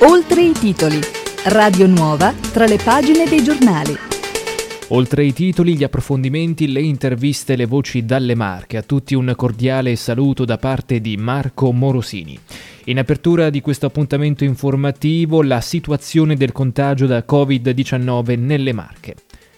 Oltre i titoli. Radio Nuova tra le pagine dei giornali. Oltre i titoli, gli approfondimenti, le interviste, le voci dalle Marche. A tutti un cordiale saluto da parte di Marco Morosini. In apertura di questo appuntamento informativo, la situazione del contagio da Covid-19 nelle Marche.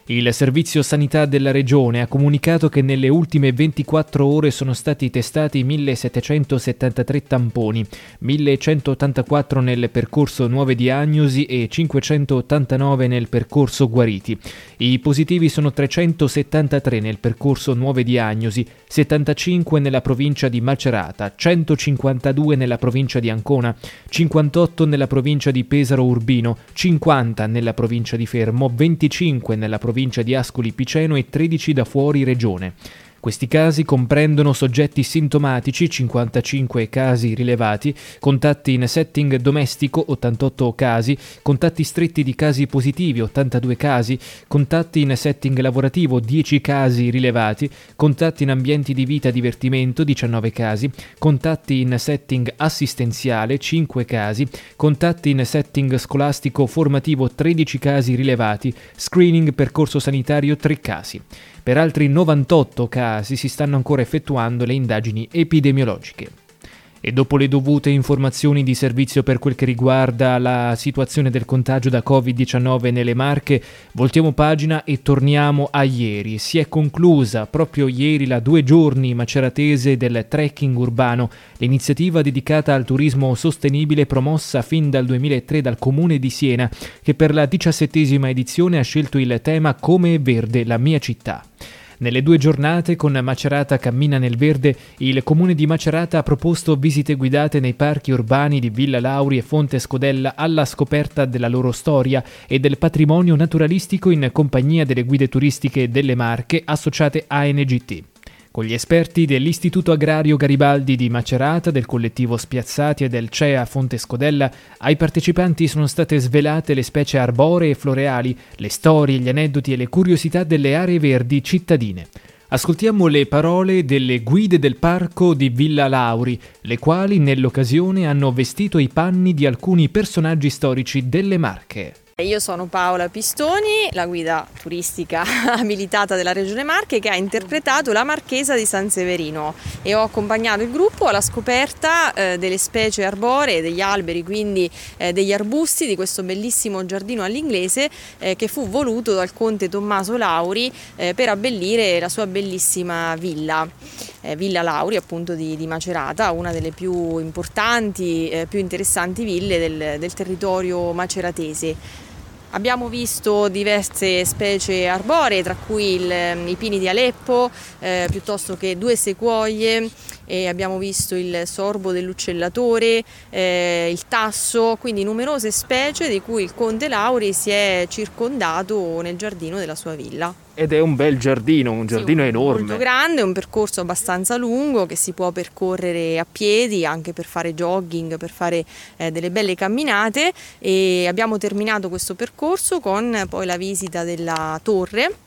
Il Servizio Sanità della Regione ha comunicato che nelle ultime 24 ore sono stati testati 1773 tamponi, 1184 nel percorso nuove diagnosi e 589 nel percorso guariti. I positivi sono 373 nel percorso nuove diagnosi, 75 nella provincia di Macerata, 152 nella provincia di Ancona, 58 nella provincia di Pesaro Urbino, 50 nella provincia di Fermo, 25 nella provincia provincia di Ascoli Piceno e 13 da fuori regione. Questi casi comprendono soggetti sintomatici, 55 casi rilevati, contatti in setting domestico, 88 casi, contatti stretti di casi positivi, 82 casi, contatti in setting lavorativo, 10 casi rilevati, contatti in ambienti di vita e divertimento, 19 casi, contatti in setting assistenziale, 5 casi, contatti in setting scolastico formativo, 13 casi rilevati, screening percorso sanitario, 3 casi. Per altri 98 casi si stanno ancora effettuando le indagini epidemiologiche. E dopo le dovute informazioni di servizio per quel che riguarda la situazione del contagio da Covid-19 nelle Marche, voltiamo pagina e torniamo a ieri. Si è conclusa proprio ieri la due giorni maceratese del trekking urbano, l'iniziativa dedicata al turismo sostenibile promossa fin dal 2003 dal Comune di Siena, che per la diciassettesima edizione ha scelto il tema Come è verde la mia città. Nelle due giornate con Macerata Cammina nel Verde, il comune di Macerata ha proposto visite guidate nei parchi urbani di Villa Lauri e Fonte Scodella alla scoperta della loro storia e del patrimonio naturalistico in compagnia delle guide turistiche delle Marche associate a NGT. Con gli esperti dell'Istituto Agrario Garibaldi di Macerata, del collettivo Spiazzati e del CEA Fonte Scodella, ai partecipanti sono state svelate le specie arboree e floreali, le storie, gli aneddoti e le curiosità delle aree verdi cittadine. Ascoltiamo le parole delle guide del parco di Villa Lauri, le quali nell'occasione hanno vestito i panni di alcuni personaggi storici delle Marche. Io sono Paola Pistoni, la guida turistica abilitata della Regione Marche che ha interpretato la Marchesa di San Severino e ho accompagnato il gruppo alla scoperta eh, delle specie arboree, degli alberi, quindi eh, degli arbusti di questo bellissimo giardino all'inglese eh, che fu voluto dal conte Tommaso Lauri eh, per abbellire la sua bellissima villa. Eh, villa Lauri appunto di, di, Macerata, una delle più importanti, eh, più interessanti ville del, del territorio maceratese. Abbiamo visto diverse specie arboree, tra cui il, i pini di Aleppo, eh, piuttosto che due sequoie, e abbiamo visto il sorbo dell'uccellatore, eh, il tasso, quindi numerose specie di cui il conte Lauri si è circondato nel giardino della sua villa. Ed è un bel giardino, un giardino sì, enorme. Molto grande, un percorso abbastanza lungo che si può percorrere a piedi anche per fare jogging, per fare eh, delle belle camminate e abbiamo terminato questo percorso con poi la visita della torre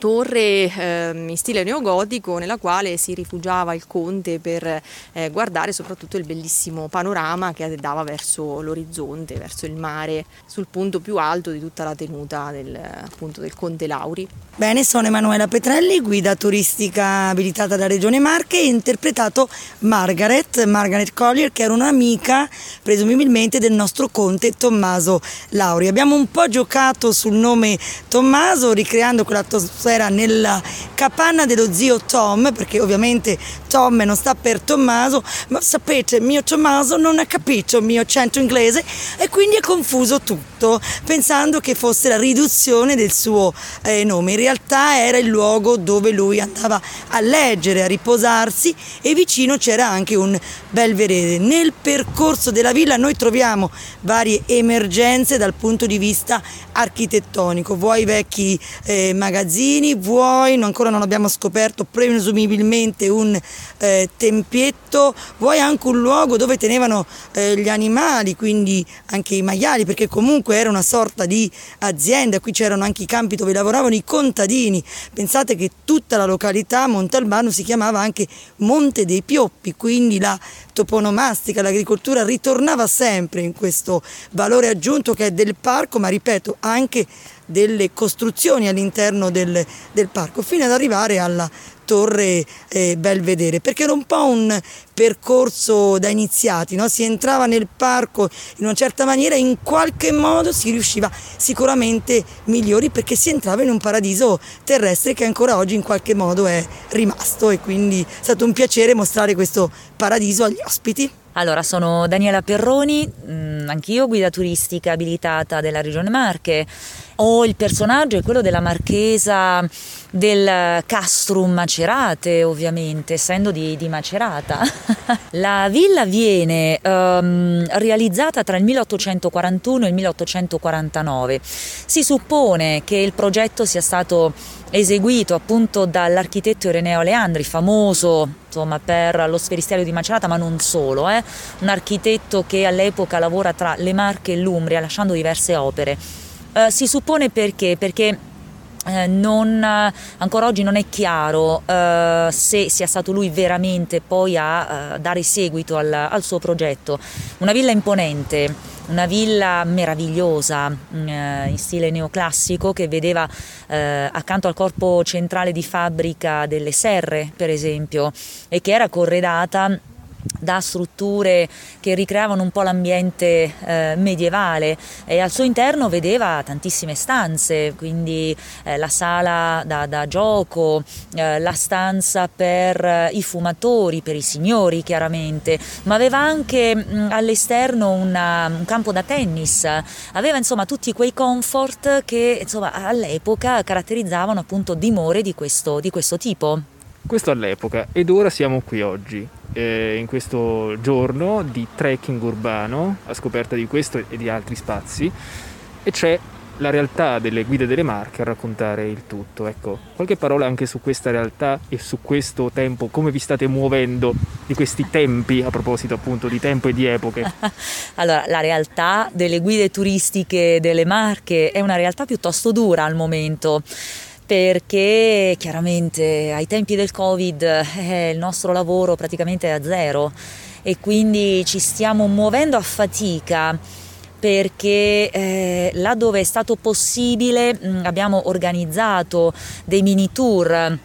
torre eh, in stile neogotico nella quale si rifugiava il conte per eh, guardare soprattutto il bellissimo panorama che dava verso l'orizzonte, verso il mare, sul punto più alto di tutta la tenuta del, appunto, del conte Lauri. Bene, sono Emanuela Petrelli, guida turistica abilitata da Regione Marche e interpretato Margaret, Margaret Collier, che era un'amica presumibilmente del nostro conte Tommaso Lauri. Abbiamo un po' giocato sul nome Tommaso, ricreando quell'atmosfera era nella capanna dello zio Tom, perché ovviamente Tom non sta per Tommaso, ma sapete, mio Tommaso non ha capito il mio accento inglese e quindi ha confuso tutto, pensando che fosse la riduzione del suo eh, nome. In realtà era il luogo dove lui andava a leggere, a riposarsi e vicino c'era anche un belvedere. Nel percorso della villa noi troviamo varie emergenze dal punto di vista architettonico, vuoi vecchi eh, magazzini, giardini, vuoi, ancora non abbiamo scoperto presumibilmente un eh, tempietto, vuoi anche un luogo dove tenevano eh, gli animali, quindi anche i maiali, perché comunque era una sorta di azienda, qui c'erano anche i campi dove lavoravano i contadini. Pensate che tutta la località Montalbano si chiamava anche Monte dei Pioppi, quindi la toponomastica, l'agricoltura ritornava sempre in questo valore aggiunto che è del parco, ma ripeto anche delle costruzioni all'interno del, del parco, fino ad arrivare alla torre eh, Belvedere, perché era un po' un percorso da iniziati, no? si entrava nel parco in una certa maniera e in qualche modo si riusciva sicuramente migliori perché si entrava in un paradiso terrestre che ancora oggi in qualche modo è rimasto e quindi è stato un piacere mostrare questo paradiso agli ospiti. Allora, sono Daniela Perroni, mm, anch'io guida turistica abilitata della Regione Marche. Ho il personaggio è quello della marchesa del Castrum Macerate, ovviamente, essendo di, di Macerata. La villa viene um, realizzata tra il 1841 e il 1849. Si suppone che il progetto sia stato eseguito appunto dall'architetto Ireneo Leandri, famoso insomma, per lo sferisterio di Macerata, ma non solo, eh? un architetto che all'epoca lavora tra le Marche e l'Umbria, lasciando diverse opere. Eh, si suppone perché? Perché eh, non, ancora oggi non è chiaro eh, se sia stato lui veramente poi a uh, dare seguito al, al, suo progetto. Una villa imponente, una villa meravigliosa uh, in stile neoclassico che vedeva accanto al corpo centrale di fabbrica delle serre, per esempio, e che era corredata da strutture che ricreavano un po' l'ambiente eh, medievale e al suo interno vedeva tantissime stanze, quindi eh, la sala da, da gioco, eh, la stanza per eh, i fumatori, per i signori chiaramente, ma aveva anche mh, all'esterno una, un campo da tennis, aveva insomma tutti quei comfort che insomma, all'epoca caratterizzavano appunto dimore di questo, di questo tipo. Questo all'epoca ed ora siamo qui oggi, eh, in questo giorno di trekking urbano a scoperta di questo e di altri spazi e c'è la realtà delle guide delle marche a raccontare il tutto. Ecco, qualche parola anche su questa realtà e su questo tempo, come vi state muovendo di questi tempi, a proposito appunto di tempo e di epoche? allora, la realtà delle guide turistiche delle marche è una realtà piuttosto dura al momento perché chiaramente ai tempi del Covid eh, il nostro lavoro praticamente è a zero e quindi ci stiamo muovendo a fatica perché eh, là dove è stato possibile mh, abbiamo organizzato dei mini tour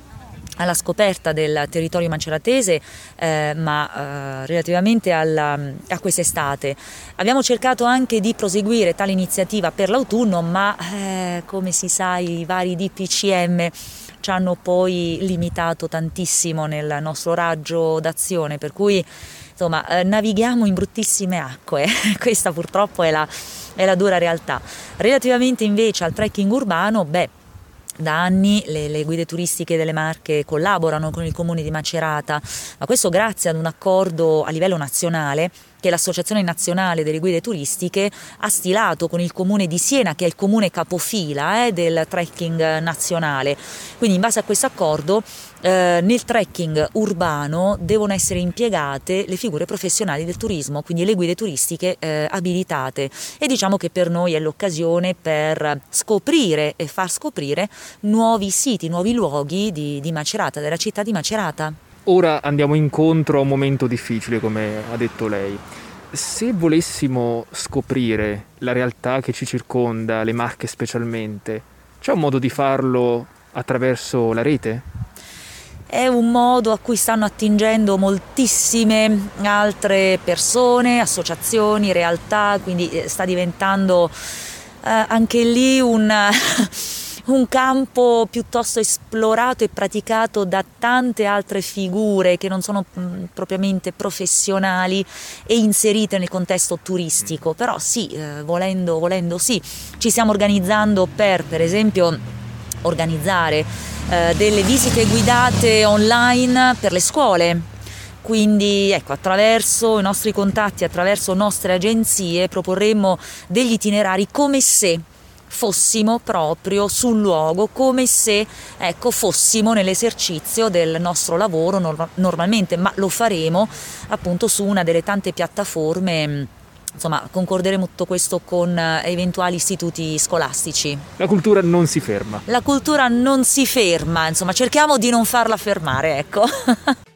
alla scoperta del territorio maceratese, eh, ma eh, relativamente alla, a quest'estate. Abbiamo cercato anche di proseguire tale iniziativa per l'autunno, ma eh, come si sa i vari DPCM ci hanno poi limitato tantissimo nel nostro raggio d'azione, per cui insomma eh, navighiamo in bruttissime acque, questa purtroppo è la, è la dura realtà. Relativamente invece al trekking urbano, beh, da anni le, le, guide turistiche delle Marche collaborano con il comune di Macerata, ma questo grazie ad un accordo a livello nazionale che l'Associazione Nazionale delle Guide Turistiche ha stilato con il comune di Siena, che è il comune capofila eh, del trekking nazionale. Quindi in base a questo accordo eh, nel trekking urbano devono essere impiegate le figure professionali del turismo, quindi le guide turistiche eh, abilitate e diciamo che per noi è l'occasione per scoprire e far scoprire nuovi siti, nuovi luoghi di, di Macerata, della città di Macerata. Ora andiamo incontro a un momento difficile, come ha detto lei. Se volessimo scoprire la realtà che ci circonda, le marche specialmente, c'è un modo di farlo attraverso la rete? È un modo a cui stanno attingendo moltissime altre persone, associazioni, realtà, quindi eh, sta diventando eh, anche lì un un campo piuttosto esplorato e praticato da tante altre figure che non sono mm, propriamente professionali e inserite nel contesto turistico, però sì, eh, volendo, volendo sì, ci stiamo organizzando per, per esempio, organizzare eh, delle visite guidate online per le scuole, quindi ecco, attraverso i nostri contatti, attraverso nostre agenzie proporremo degli itinerari come se fossimo proprio sul luogo, come se ecco, fossimo nell'esercizio del nostro lavoro no- normalmente, ma lo faremo appunto su una delle tante piattaforme insomma concorderemo tutto questo con eh, eventuali istituti scolastici. La cultura non si ferma. La cultura non si ferma, insomma cerchiamo di non farla fermare, ecco.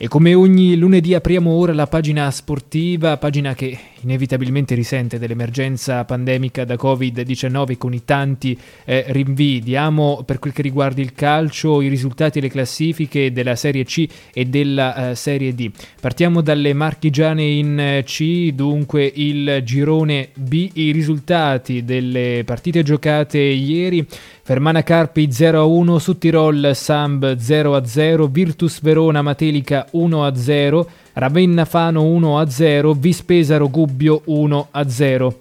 E come ogni lunedì apriamo ora la pagina sportiva, pagina che inevitabilmente risente dell'emergenza pandemica da Covid-19 con i tanti eh, rinvii. Diamo per quel che riguarda il calcio i risultati e le classifiche della Serie C e della eh, Serie D. Partiamo dalle marchigiane in eh, C, dunque il girone B, i risultati delle partite giocate ieri. Fermana Carpi 0-1, su Tirol Samb 0-0, Virtus Verona Matelica 1-0, Ravenna Fano 1-0, Vispesaro Gubbio 1-0.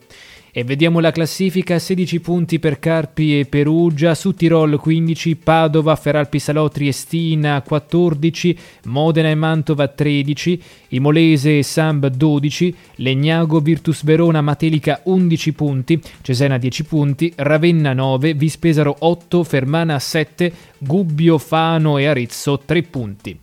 E vediamo la classifica, 16 punti per Carpi e Perugia, su Tirol 15, Padova, Feralpi Salò, Triestina 14, Modena e Mantova 13, Imolese e Samb 12, Legnago, Virtus Verona, Matelica 11 punti, Cesena 10 punti, Ravenna 9, Vispesaro 8, Fermana 7, Gubbio, Fano e Arezzo 3 punti.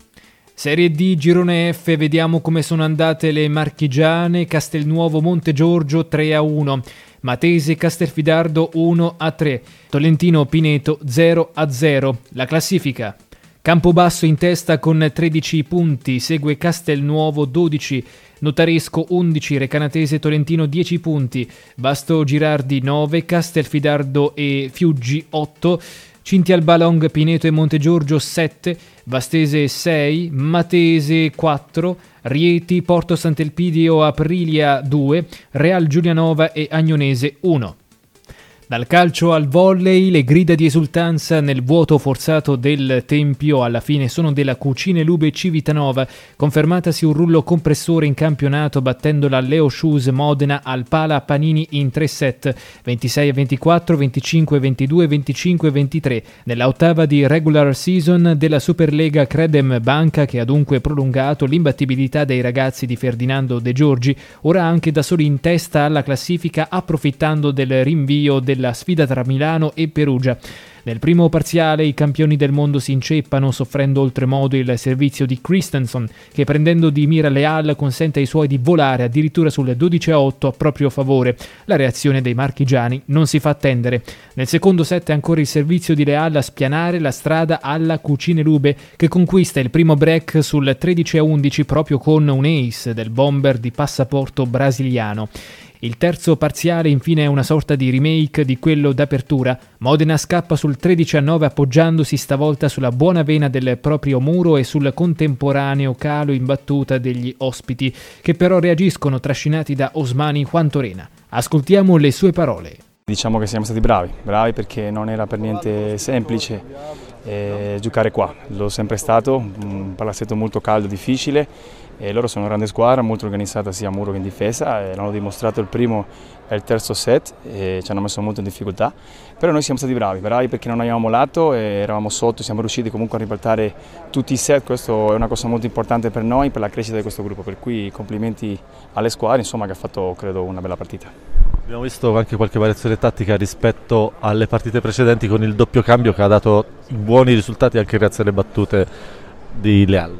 Serie D, Girone F, vediamo come sono andate le marchigiane, Castelnuovo Monte Giorgio 3 a 1, Matese Castelfidardo 1 a 3, Tolentino Pineto 0 a 0. La classifica. Campobasso in testa con 13 punti, segue Castelnuovo 12, Notaresco 11, Recanatese Tolentino 10 punti, Basto Girardi 9, Castelfidardo e Fiuggi 8, Cinti Albalong, Pineto e Montegiorgio 7, Vastese 6, Matese 4, Rieti, Porto Sant'Elpidio, Aprilia 2, Real Giulianova e Agnonese 1. Dal calcio al volley, le grida di esultanza nel vuoto forzato del Tempio alla fine sono della Cucine Lube Civitanova, confermatasi un rullo compressore in campionato battendo la Leo Shoes Modena al Pala Panini in 3 set, 26 24, 25 22, 25 23, nella ottava di regular season della Superlega Credem Banca che ha dunque prolungato l'imbattibilità dei ragazzi di Ferdinando De Giorgi, ora anche da soli in testa alla classifica approfittando del rinvio del della sfida tra Milano e Perugia. Nel primo parziale i campioni del mondo si inceppano soffrendo oltremodo il servizio di Christensen che prendendo di mira Leal consente ai suoi di volare addirittura sul 12 a 8 a proprio favore. La reazione dei marchigiani non si fa attendere. Nel secondo set è ancora il servizio di Leal a spianare la strada alla Cucine Lube che conquista il primo break sul 13 a 11 proprio con un ace del bomber di passaporto brasiliano. Il terzo parziale infine è una sorta di remake di quello d'apertura. Modena scappa sul 13 a 9 appoggiandosi stavolta sulla buona vena del proprio muro e sul contemporaneo calo in battuta degli ospiti, che però reagiscono trascinati da Osmani Quantorena. Ascoltiamo le sue parole. Diciamo che siamo stati bravi, bravi perché non era per niente semplice eh, giocare qua, l'ho sempre stato, un palazzetto molto caldo, difficile e loro sono una grande squadra, molto organizzata sia a muro che in difesa l'hanno dimostrato il primo e il terzo set e ci hanno messo molto in difficoltà, però noi siamo stati bravi, bravi perché non abbiamo mollato eravamo sotto, siamo riusciti comunque a ribaltare tutti i set, questo è una cosa molto importante per noi, per la crescita di questo gruppo, per cui complimenti alle squadre insomma, che ha fatto credo una bella partita. Abbiamo visto anche qualche variazione tattica rispetto alle partite precedenti con il doppio cambio che ha dato buoni risultati anche grazie alle battute di Leal.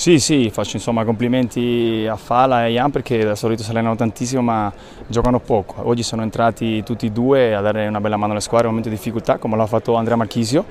Sì, sì, faccio insomma complimenti a Fala e a Ian perché da solito si allenano tantissimo ma giocano poco. Oggi sono entrati tutti e due a dare una bella mano alle squadre in un momento di difficoltà come l'ha fatto Andrea Marchisio.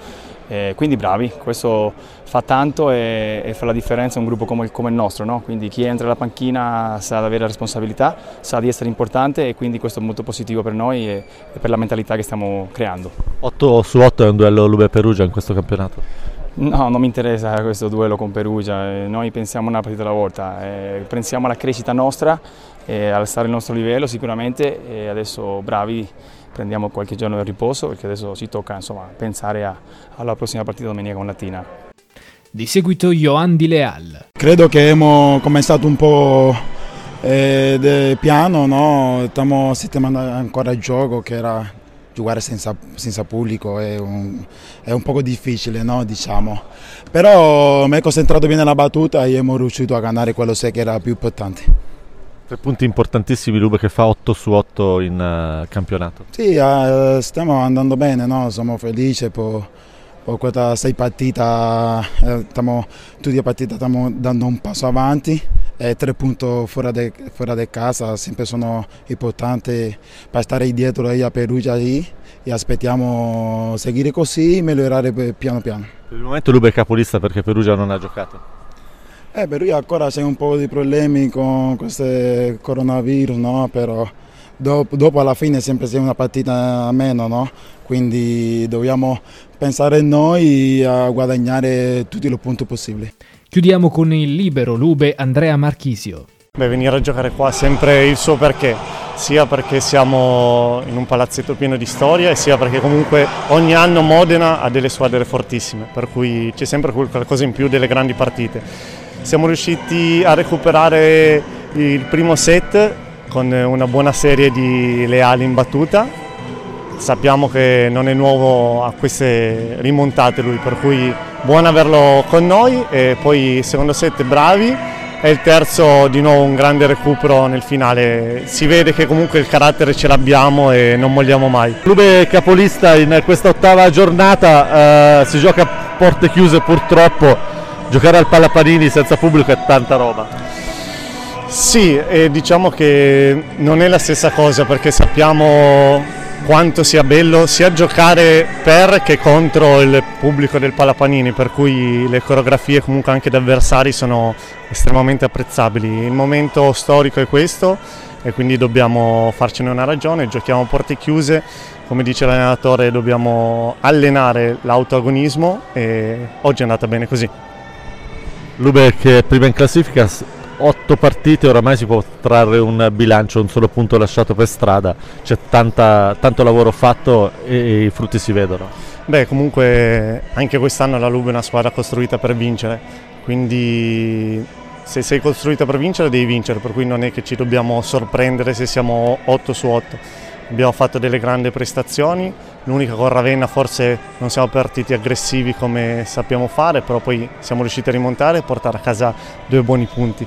Eh, quindi bravi, questo fa tanto e, e fa la differenza un gruppo come, come il nostro. No? Quindi chi entra alla panchina sa di avere responsabilità, sa di essere importante e quindi questo è molto positivo per noi e, e per la mentalità che stiamo creando. 8 su 8 è un duello Lube-Perugia in questo campionato? No, non mi interessa questo duello con Perugia, eh, noi pensiamo una partita alla volta, eh, pensiamo alla crescita nostra, eh, alzare il nostro livello sicuramente e adesso bravi prendiamo qualche giorno di riposo perché adesso ci tocca insomma, pensare a, alla prossima partita domenica con Latina. Di seguito Johan Di Leal. Credo che abbiamo cominciato un po' eh, piano, no? stiamo sistemando ancora il gioco che era giocare senza, senza pubblico è un, è un poco difficile, no? diciamo. Però mi è concentrato bene la battuta e abbiamo riuscito a ganare quello che era più importante. Tre punti importantissimi Lube che fa 8 su 8 in uh, campionato. Sì, uh, stiamo andando bene, no? siamo felici per, per questa sei partita, eh, tutte le partite stiamo dando un passo avanti e tre punti fuori da casa sempre sono importanti per stare dietro a Perugia lì e aspettiamo seguire così e migliorare piano piano. Per il momento Lube è capolista perché Perugia non ha giocato. Eh, Perugia ancora c'è un po' di problemi con questo coronavirus, no? però dopo, dopo, alla fine sempre c'è una partita a meno, no? quindi dobbiamo pensare noi a guadagnare tutti i punti possibili. Chiudiamo con il libero Lube Andrea Marchisio. Beh, venire a giocare qua ha sempre il suo perché, sia perché siamo in un palazzetto pieno di storia, sia perché comunque ogni anno Modena ha delle squadre fortissime, per cui c'è sempre qualcosa in più delle grandi partite. Siamo riusciti a recuperare il primo set con una buona serie di leali in battuta. Sappiamo che non è nuovo a queste rimontate lui, per cui buono averlo con noi e poi secondo set bravi e il terzo di nuovo un grande recupero nel finale. Si vede che comunque il carattere ce l'abbiamo e non molliamo mai. Clube capolista in questa ottava giornata, eh, si gioca a porte chiuse purtroppo, giocare al Pallapanini senza pubblico è tanta roba. Sì, e diciamo che non è la stessa cosa perché sappiamo quanto sia bello sia giocare per che contro il pubblico del Palapanini, per cui le coreografie comunque anche da avversari sono estremamente apprezzabili. Il momento storico è questo e quindi dobbiamo farcene una ragione, giochiamo a porte chiuse, come dice l'allenatore dobbiamo allenare l'autoagonismo e oggi è andata bene così. Lubeck prima in classifica otto partite oramai si può trarre un bilancio, un solo punto lasciato per strada, c'è tanta, tanto lavoro fatto e, i frutti si vedono. Beh comunque anche quest'anno la Lube è una squadra costruita per vincere, quindi se sei costruita per vincere devi vincere, per cui non è che ci dobbiamo sorprendere se siamo 8 su 8 abbiamo fatto delle grandi prestazioni, l'unica con Ravenna forse non siamo partiti aggressivi come sappiamo fare, però poi siamo riusciti a rimontare e portare a casa due buoni punti.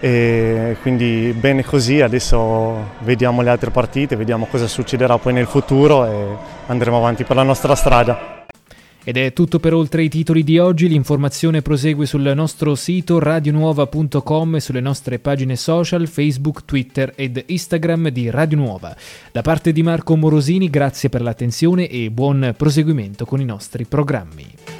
E quindi bene così, adesso vediamo le altre partite, vediamo cosa succederà poi nel futuro e andremo avanti per la nostra strada. Ed è tutto per oltre i titoli di oggi, l'informazione prosegue sul nostro sito radionuova.com e sulle nostre pagine social Facebook, Twitter ed Instagram di Radio Nuova. Da parte di Marco Morosini grazie per l'attenzione e buon proseguimento con i nostri programmi.